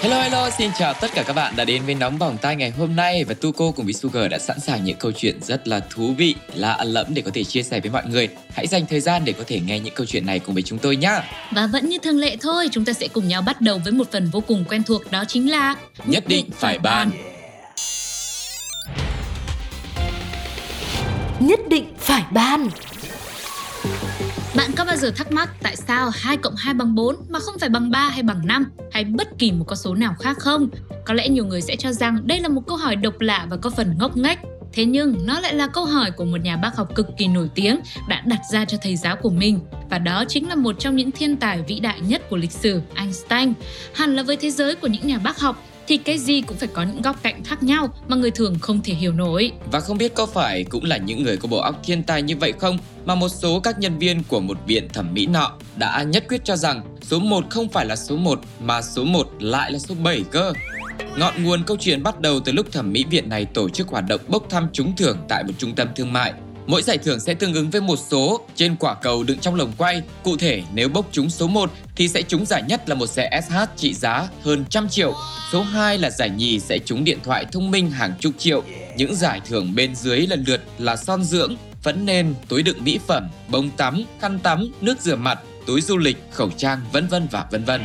Hello hello, xin chào tất cả các bạn đã đến với Nóng Bỏng Tai ngày hôm nay và Tuko cùng với Sugar đã sẵn sàng những câu chuyện rất là thú vị, là ẩn lẫm để có thể chia sẻ với mọi người. Hãy dành thời gian để có thể nghe những câu chuyện này cùng với chúng tôi nhé. Và vẫn như thường lệ thôi, chúng ta sẽ cùng nhau bắt đầu với một phần vô cùng quen thuộc đó chính là Nhất định phải bàn. Nhất định phải ban bạn có bao giờ thắc mắc tại sao 2 cộng 2 bằng 4 mà không phải bằng 3 hay bằng 5 hay bất kỳ một con số nào khác không? Có lẽ nhiều người sẽ cho rằng đây là một câu hỏi độc lạ và có phần ngốc nghếch. Thế nhưng nó lại là câu hỏi của một nhà bác học cực kỳ nổi tiếng đã đặt ra cho thầy giáo của mình và đó chính là một trong những thiên tài vĩ đại nhất của lịch sử, Einstein. Hẳn là với thế giới của những nhà bác học thì cái gì cũng phải có những góc cạnh khác nhau mà người thường không thể hiểu nổi. Và không biết có phải cũng là những người có bộ óc thiên tài như vậy không, mà một số các nhân viên của một viện thẩm mỹ nọ đã nhất quyết cho rằng số 1 không phải là số 1 mà số 1 lại là số 7 cơ. Ngọn nguồn câu chuyện bắt đầu từ lúc thẩm mỹ viện này tổ chức hoạt động bốc thăm trúng thưởng tại một trung tâm thương mại. Mỗi giải thưởng sẽ tương ứng với một số trên quả cầu đựng trong lồng quay. Cụ thể, nếu bốc trúng số 1 thì sẽ trúng giải nhất là một xe SH trị giá hơn trăm triệu. Số 2 là giải nhì sẽ trúng điện thoại thông minh hàng chục triệu. Những giải thưởng bên dưới lần lượt là son dưỡng, phấn nền, túi đựng mỹ phẩm, bông tắm, khăn tắm, nước rửa mặt, túi du lịch, khẩu trang, vân vân và vân vân.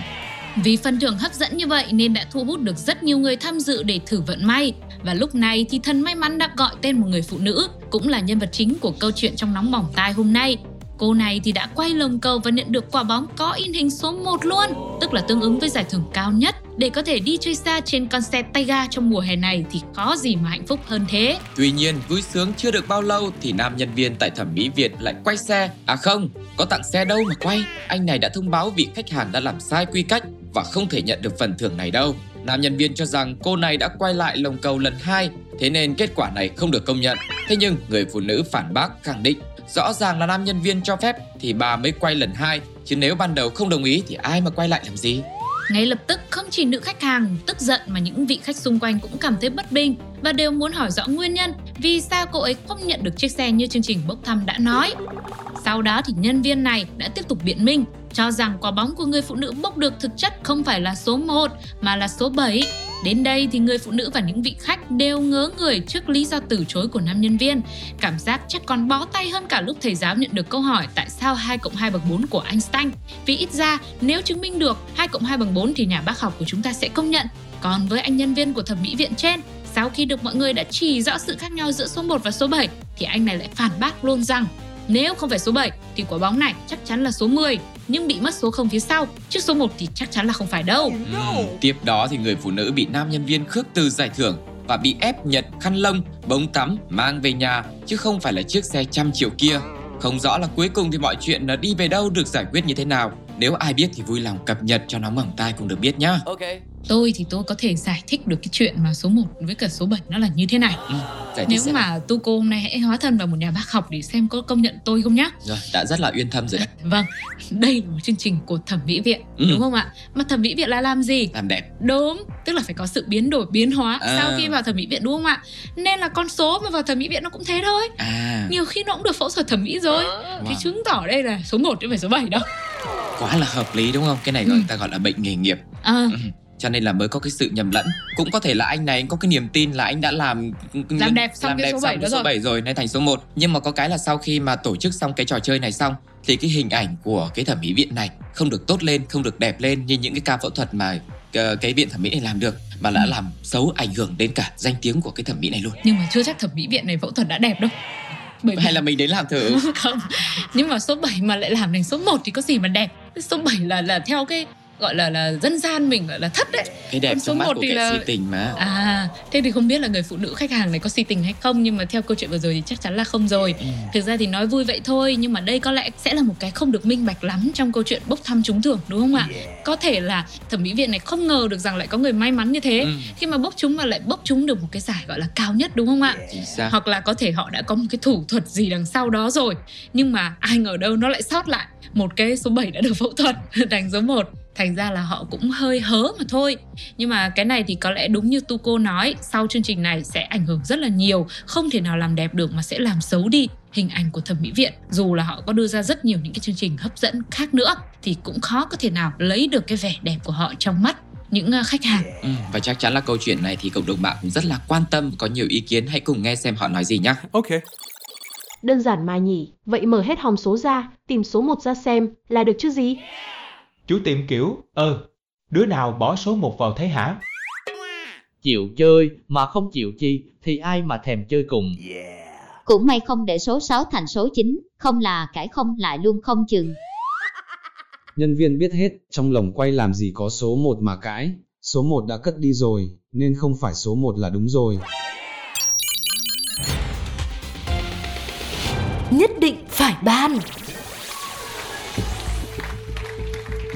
Vì phần thưởng hấp dẫn như vậy nên đã thu hút được rất nhiều người tham dự để thử vận may. Và lúc này thì thần may mắn đã gọi tên một người phụ nữ, cũng là nhân vật chính của câu chuyện trong nóng bỏng tai hôm nay. Cô này thì đã quay lồng cầu và nhận được quả bóng có in hình số 1 luôn, tức là tương ứng với giải thưởng cao nhất. Để có thể đi chơi xa trên con xe tay ga trong mùa hè này thì có gì mà hạnh phúc hơn thế. Tuy nhiên, vui sướng chưa được bao lâu thì nam nhân viên tại thẩm mỹ Việt lại quay xe. À không, có tặng xe đâu mà quay. Anh này đã thông báo vị khách hàng đã làm sai quy cách và không thể nhận được phần thưởng này đâu. Nam nhân viên cho rằng cô này đã quay lại lồng cầu lần hai, thế nên kết quả này không được công nhận. Thế nhưng người phụ nữ phản bác khẳng định rõ ràng là nam nhân viên cho phép thì bà mới quay lần hai, chứ nếu ban đầu không đồng ý thì ai mà quay lại làm gì? Ngay lập tức không chỉ nữ khách hàng tức giận mà những vị khách xung quanh cũng cảm thấy bất bình và đều muốn hỏi rõ nguyên nhân vì sao cô ấy không nhận được chiếc xe như chương trình bốc thăm đã nói. Sau đó thì nhân viên này đã tiếp tục biện minh cho rằng quả bóng của người phụ nữ bốc được thực chất không phải là số 1 mà là số 7. Đến đây thì người phụ nữ và những vị khách đều ngớ người trước lý do từ chối của nam nhân viên. Cảm giác chắc còn bó tay hơn cả lúc thầy giáo nhận được câu hỏi tại sao 2 cộng 2 bằng 4 của Einstein. Vì ít ra nếu chứng minh được 2 cộng 2 bằng 4 thì nhà bác học của chúng ta sẽ công nhận. Còn với anh nhân viên của thẩm mỹ viện trên, sau khi được mọi người đã chỉ rõ sự khác nhau giữa số 1 và số 7 thì anh này lại phản bác luôn rằng nếu không phải số 7 thì quả bóng này chắc chắn là số 10 nhưng bị mất số 0 phía sau, chứ số 1 thì chắc chắn là không phải đâu. Ừm, tiếp đó thì người phụ nữ bị nam nhân viên khước từ giải thưởng và bị ép nhận khăn lông, bông tắm mang về nhà chứ không phải là chiếc xe trăm triệu kia. Không rõ là cuối cùng thì mọi chuyện nó đi về đâu được giải quyết như thế nào. Nếu ai biết thì vui lòng cập nhật cho nóng bỏng tai cùng được biết nhá. Ok Tôi thì tôi có thể giải thích được cái chuyện mà số 1 với cả số 7 nó là như thế này. Ừ, giải Nếu mà tu cô hôm nay hãy hóa thân vào một nhà bác học để xem có công nhận tôi không nhá. Rồi, đã rất là uyên thâm rồi đấy. Vâng, đây là một chương trình của thẩm mỹ viện, Ừ. đúng không ạ? Mà thẩm mỹ viện là làm gì? Làm đẹp. Đúng, tức là phải có sự biến đổi, biến hóa À. sau khi vào thẩm mỹ viện đúng không ạ? Nên là con số mà vào thẩm mỹ viện nó cũng thế thôi. À, Nhiều khi nó cũng được phẫu thuật thẩm mỹ rồi. Thì wow. chứng tỏ đây là số 1 chứ không phải số 7 đâu. quá là hợp lý đúng không? Cái này gọi Ừ. ta gọi là bệnh nghề nghiệp. À, Ừ. Cho nên là mới có cái sự nhầm lẫn. Cũng có thể là anh này có cái niềm tin là anh đã làm Làm đẹp xong làm cái đẹp số xong bảy đó cái số rồi. 7 rồi nên thành số 1. Nhưng mà có cái là sau khi mà tổ chức xong cái trò chơi này xong thì cái hình ảnh của cái thẩm mỹ viện này không được tốt lên, không được đẹp lên như những cái ca phẫu thuật mà ờ, cái viện thẩm mỹ này làm được mà đã Ừ. làm xấu ảnh hưởng đến cả danh tiếng của cái thẩm mỹ này luôn. nhưng mà chưa chắc thẩm mỹ viện này phẫu thuật đã đẹp đâu. Bởi Hay là mình đến làm thử. không nhưng mà số 7 mà lại làm thành số 1 thì có gì mà đẹp số 7 là là theo cái gọi là là dân gian mình gọi là thất đấy Cái đẹp số trong mắt một của thì kẻ là- si tình mà. À, thế thì không biết là người phụ nữ khách hàng này có si tình hay không nhưng mà theo câu chuyện vừa rồi thì chắc chắn là không rồi. Ừ. Thực ra thì nói vui vậy thôi nhưng mà đây có lẽ sẽ là một cái không được minh bạch lắm trong câu chuyện bốc thăm trúng thưởng đúng không ạ? Có thể là thẩm mỹ viện này không ngờ được rằng lại có người may mắn như thế Ừ. khi mà bốc trúng và lại bốc trúng được một cái giải gọi là cao nhất đúng không ạ? Xác. Hoặc là có thể họ đã có một cái thủ thuật gì đằng sau đó rồi nhưng mà ai ngờ đâu nó lại sót lại một cái số 7 đã được phẫu thuật thành số 1 thành ra là họ cũng hơi hớ mà thôi nhưng mà cái này thì có lẽ đúng như tu cô nói sau chương trình này sẽ ảnh hưởng rất là nhiều không thể nào làm đẹp được mà sẽ làm xấu đi hình ảnh của thẩm mỹ viện dù là họ có đưa ra rất nhiều những cái chương trình hấp dẫn khác nữa thì cũng khó có thể nào lấy được cái vẻ đẹp của họ trong mắt những ờ, khách hàng Ừ, và chắc chắn là câu chuyện này thì cộng đồng mạng cũng rất là quan tâm có nhiều ý kiến hãy cùng nghe xem họ nói gì nhé. Okay. Đơn giản mà nhỉ, vậy mở hết hòm số ra, tìm số 1 ra xem, là được chứ gì? Chú tiệm kiểu, ờ, đứa nào bỏ số 1 vào thế hả? Chịu chơi mà không chịu chi thì ai mà thèm chơi cùng. Cũng may không để số 6 thành số 9, không là cãi không lại luôn không chừng. Nhân viên biết hết, trong lồng quay làm gì có số 1 mà cãi. Số 1 đã cất đi rồi, nên không phải số 1 là đúng rồi. Nhất định phải ban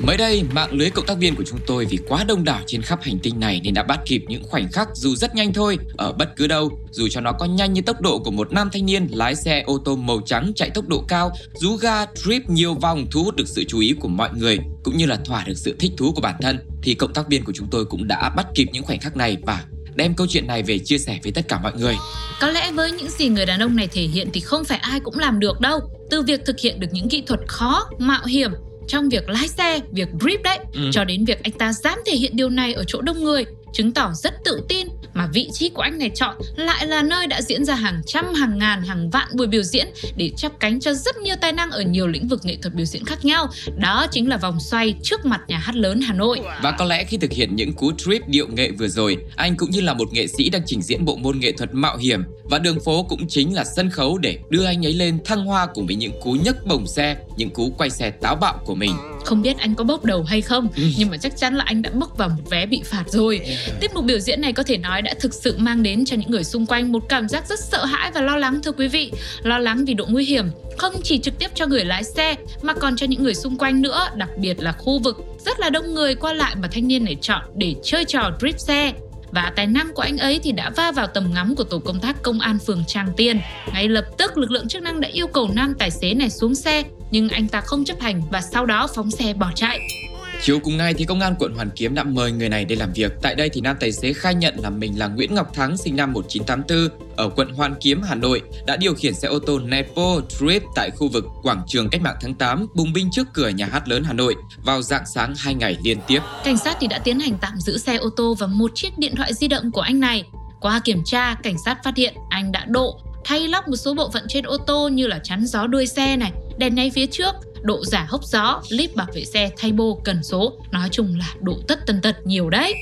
Mới đây, mạng lưới cộng tác viên của chúng tôi vì quá đông đảo trên khắp hành tinh này nên đã bắt kịp những khoảnh khắc dù rất nhanh thôi, ở bất cứ đâu, dù cho nó có nhanh như tốc độ của một nam thanh niên lái xe ô tô màu trắng chạy tốc độ cao, rú ga, trip nhiều vòng thu hút được sự chú ý của mọi người, cũng như là thỏa được sự thích thú của bản thân, thì cộng tác viên của chúng tôi cũng đã bắt kịp những khoảnh khắc này và đem câu chuyện này về chia sẻ với tất cả mọi người. Có lẽ với những gì người đàn ông này thể hiện thì không phải ai cũng làm được đâu. Từ việc thực hiện được những kỹ thuật khó, mạo hiểm trong việc lái xe, việc drip đấy, Ừ. cho đến việc anh ta dám thể hiện điều này ở chỗ đông người, chứng tỏ rất tự tin mà vị trí của anh này chọn lại là nơi đã diễn ra hàng trăm, hàng ngàn, hàng vạn buổi biểu diễn để chắp cánh cho rất nhiều tài năng ở nhiều lĩnh vực nghệ thuật biểu diễn khác nhau. Đó chính là vòng xoay trước mặt nhà hát lớn Hà Nội. Và có lẽ khi thực hiện những cú trip điệu nghệ vừa rồi, anh cũng như là một nghệ sĩ đang trình diễn bộ môn nghệ thuật mạo hiểm và đường phố cũng chính là sân khấu để đưa anh ấy lên thăng hoa cùng với những cú nhấc bổng xe, những cú quay xe táo bạo của mình. Không biết anh có bốc đầu hay không, Ừ. nhưng mà chắc chắn là anh đã bốc vào một vé bị phạt rồi. Tiết mục biểu diễn này có thể nói đã thực sự mang đến cho những người xung quanh một cảm giác rất sợ hãi và lo lắng thưa quý vị. Lo lắng vì độ nguy hiểm, không chỉ trực tiếp cho người lái xe mà còn cho những người xung quanh nữa, đặc biệt là khu vực rất là đông người qua lại mà thanh niên này chọn để chơi trò drift xe. Và tài năng của anh ấy thì đã va vào tầm ngắm của tổ công tác công an phường Tràng Tiên Ngay lập tức lực lượng chức năng đã yêu cầu nam tài xế này xuống xe, nhưng anh ta không chấp hành và sau đó phóng xe bỏ chạy. Chiều cùng ngày thì công an quận Hoàn Kiếm đã mời người này đến làm việc. Tại đây thì nam tài xế khai nhận là mình là Nguyễn Ngọc Thắng sinh năm 1984 ở quận Hoàn Kiếm, Hà Nội đã điều khiển xe ô tô Nepo Trip tại khu vực quảng trường Cách mạng tháng 8 bùng binh trước cửa nhà hát lớn Hà Nội vào dạng sáng hai ngày liên tiếp. Cảnh sát thì đã tiến hành tạm giữ xe ô tô và một chiếc điện thoại di động của anh này. Qua kiểm tra, cảnh sát phát hiện anh đã độ, thay lắp một số bộ phận trên ô tô như là chắn gió đuôi xe này, đèn nháy phía trước, độ giả hốc gió, líp bảo vệ xe, thay bô, cần số. Nói chung là độ tất tần tật nhiều đấy.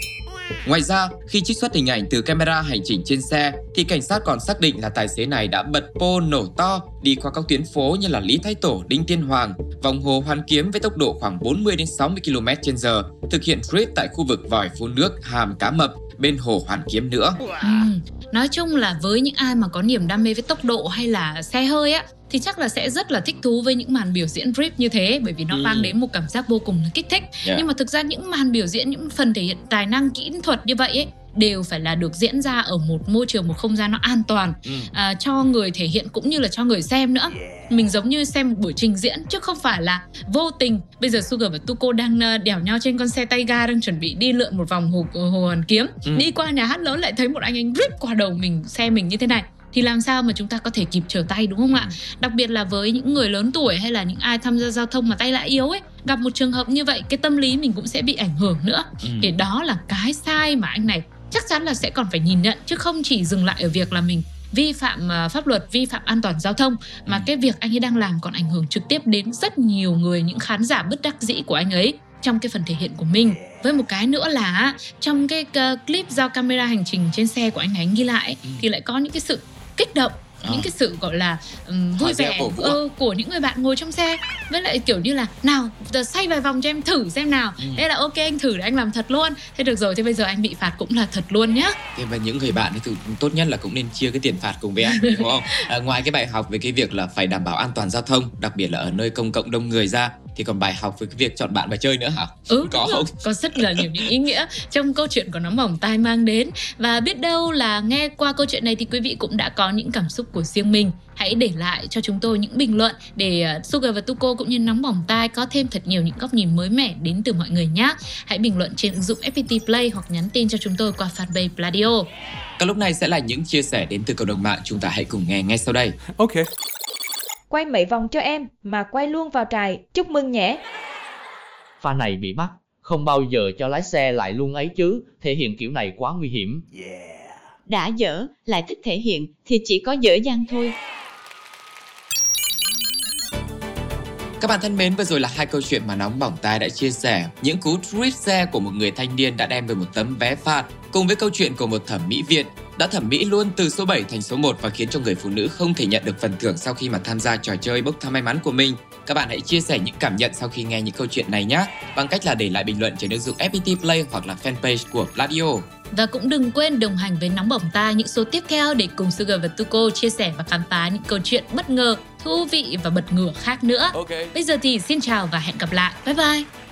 Ngoài ra, khi trích xuất hình ảnh từ camera hành trình trên xe, thì cảnh sát còn xác định là tài xế này đã bật pô nổ to đi qua các tuyến phố như là Lý Thái Tổ, Đinh Tiên Hoàng, vòng hồ Hoàn Kiếm với tốc độ khoảng 40 đến 60 km/h, thực hiện trip tại khu vực vòi phun nước Hàm Cá Mập bên hồ Hoàn Kiếm nữa. Ừm, Nói chung là với những ai mà có niềm đam mê với tốc độ hay là xe hơi á thì chắc là sẽ rất là thích thú với những màn biểu diễn drip như thế bởi vì nó Ừ. mang đến một cảm giác vô cùng là kích thích. Yeah. Nhưng mà thực ra những màn biểu diễn những phần thể hiện tài năng kỹ thuật như vậy ấy đều phải là được diễn ra ở một môi trường một không gian nó an toàn Ừ. à, cho người thể hiện cũng như là cho người xem nữa mình giống như xem một buổi trình diễn chứ không phải là vô tình bây giờ Sugar và Tuko đang ờ, đèo nhau trên con xe tay ga đang chuẩn bị đi lượn một vòng hồ, hồ Hoàn Kiếm Ừ. đi qua nhà hát lớn lại thấy một anh anh rip qua đầu mình xe mình như thế này thì làm sao mà chúng ta có thể kịp trở tay đúng không ạ? Đặc biệt là với những người lớn tuổi hay là những ai tham gia giao thông mà tay lại yếu ấy, gặp một trường hợp như vậy cái tâm lý mình cũng sẽ bị ảnh hưởng nữa. Ừ. Thì đó là cái sai mà anh này chắc chắn là sẽ còn phải nhìn nhận chứ không chỉ dừng lại ở việc là mình vi phạm ờ, pháp luật, vi phạm an toàn giao thông mà Ừ. cái việc anh ấy đang làm còn ảnh hưởng trực tiếp đến rất nhiều người, những khán giả bất đắc dĩ của anh ấy trong cái phần thể hiện của mình. Với một cái nữa là trong cái ờ, clip do camera hành trình trên xe của anh ấy ghi lại Ừ. thì lại có những cái sự kích động À. những cái sự gọi là um, vui vẻ vũ. ừ, của những người bạn ngồi trong xe với lại kiểu như là nào giờ xoay vài vòng cho em thử xem nào Ừ. thế là ok anh thử để anh làm thật luôn thế được rồi thế bây giờ anh bị phạt cũng là thật luôn nhá Thế và những người bạn thì tốt nhất là cũng nên chia cái tiền phạt cùng với anh đúng không? À, ngoài cái bài học về cái việc là phải đảm bảo an toàn giao thông, đặc biệt là ở nơi công cộng đông người ra thì còn bài học về cái việc chọn bạn và chơi nữa hả? Ừ, có đúng rồi. không? Có rất là nhiều những ý nghĩa trong câu chuyện của nóng bỏng tai mang đến và biết đâu là nghe qua câu chuyện này thì quý vị cũng đã có những cảm xúc của riêng mình. Hãy để lại cho chúng tôi những bình luận để ờ, Sugar và Tuko cũng như nóng bỏng tai có thêm thật nhiều những góc nhìn mới mẻ đến từ mọi người nhé. Hãy bình luận trên ứng dụng FPT Play hoặc nhắn tin cho chúng tôi qua fanpage Pladio. Còn lúc này sẽ là những chia sẻ đến từ cộng đồng mạng chúng ta hãy cùng nghe ngay sau đây. Ok. Quay mấy vòng cho em, mà quay luôn vào trại, chúc mừng nhé. Pha này bị mắc, không bao giờ cho lái xe lại luôn ấy chứ, thể hiện kiểu này quá nguy hiểm. Đã dở, lại thích thể hiện, thì chỉ có dở dang thôi. Các bạn thân mến, vừa rồi là hai câu chuyện mà Nóng Bỏng Tai đã chia sẻ. Những cú tweet xe của một người thanh niên đã đem về một tấm vé phạt, cùng với câu chuyện của một thẩm mỹ viện đã thẩm mỹ luôn từ số 7 thành số 1 và khiến cho người phụ nữ không thể nhận được phần thưởng sau khi mà tham gia trò chơi bốc thăm may mắn của mình. Các bạn hãy chia sẻ những cảm nhận sau khi nghe những câu chuyện này nhé, bằng cách là để lại bình luận trên ứng dụng FPT Play hoặc là fanpage của Pladio. Và cũng đừng quên đồng hành với Nóng Bỏng Tai những số tiếp theo để cùng Sugar và Tuko chia sẻ và khám phá những câu chuyện bất ngờ, thú vị và bật ngửa khác nữa. Ok. Bây giờ thì xin chào và hẹn gặp lại. Bye bye!